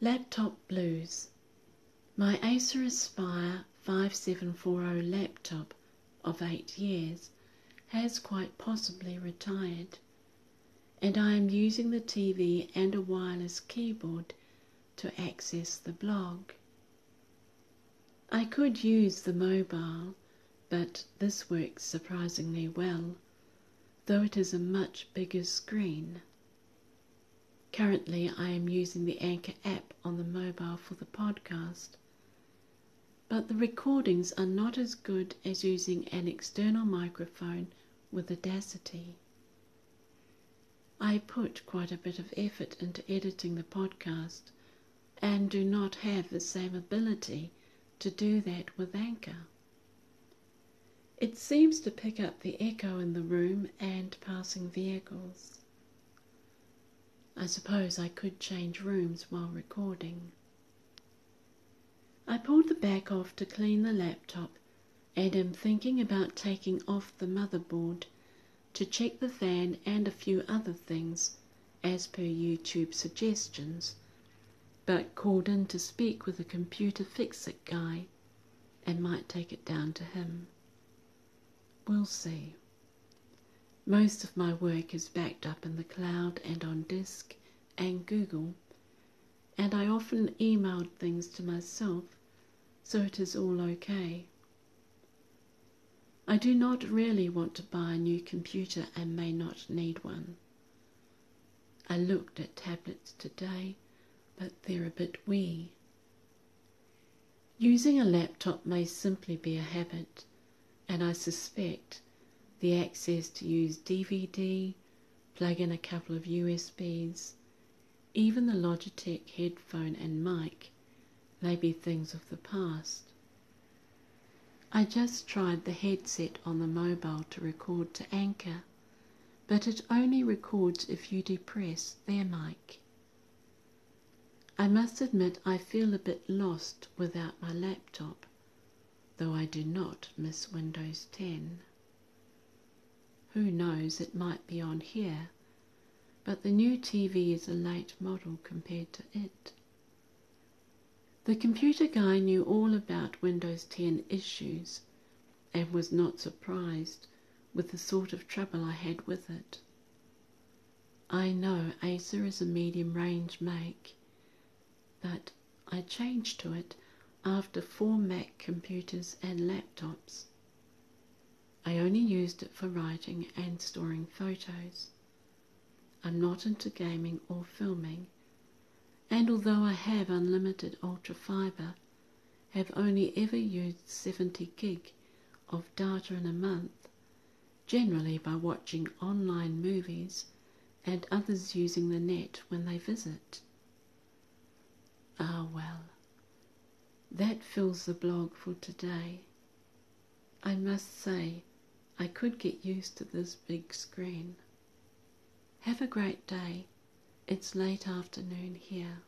Laptop Blues. My Acer Aspire 5740 laptop of 8 years has quite possibly retired, and I am using the TV and a wireless keyboard to access the blog. I could use the mobile, but this works surprisingly well, though it is a much bigger screen. Currently, I am using the Anchor app on the mobile for the podcast, but the recordings are not as good as using an external microphone with Audacity. I put quite a bit of effort into editing the podcast and do not have the same ability to do that with Anchor. It seems to pick up the echo in the room and passing vehicles. I suppose I could change rooms while recording. I pulled the back off to clean the laptop and am thinking about taking off the motherboard to check the fan and a few other things as per YouTube suggestions, but called in to speak with a computer fix-it guy and might take it down to him. We'll see. Most of my work is backed up in the cloud and on disk and Google, and I often emailed things to myself, so it is all okay. I do not really want to buy a new computer and may not need one. I looked at tablets today, but they're a bit wee. Using a laptop may simply be a habit, and I suspect the access to use DVD, plug in a couple of USBs, even the Logitech headphone and mic may be things of the past. I just tried the headset on the mobile to record to Anchor, but it only records if you depress their mic. I must admit I feel a bit lost without my laptop, though I do not miss Windows 10. Who knows, it might be on here, but the new TV is a late model compared to it. The computer guy knew all about Windows 10 issues and was not surprised with the sort of trouble I had with it. I know Acer is a medium range make, but I changed to it after four Mac computers and laptops. I only used it for writing and storing photos. I'm not into gaming or filming, and although I have unlimited ultra fiber, have only ever used 70 gig of data in a month, generally by watching online movies and others using the net when they visit. Ah well, that fills the blog for today. I must say, I could get used to this big screen. Have a great day. It's late afternoon here.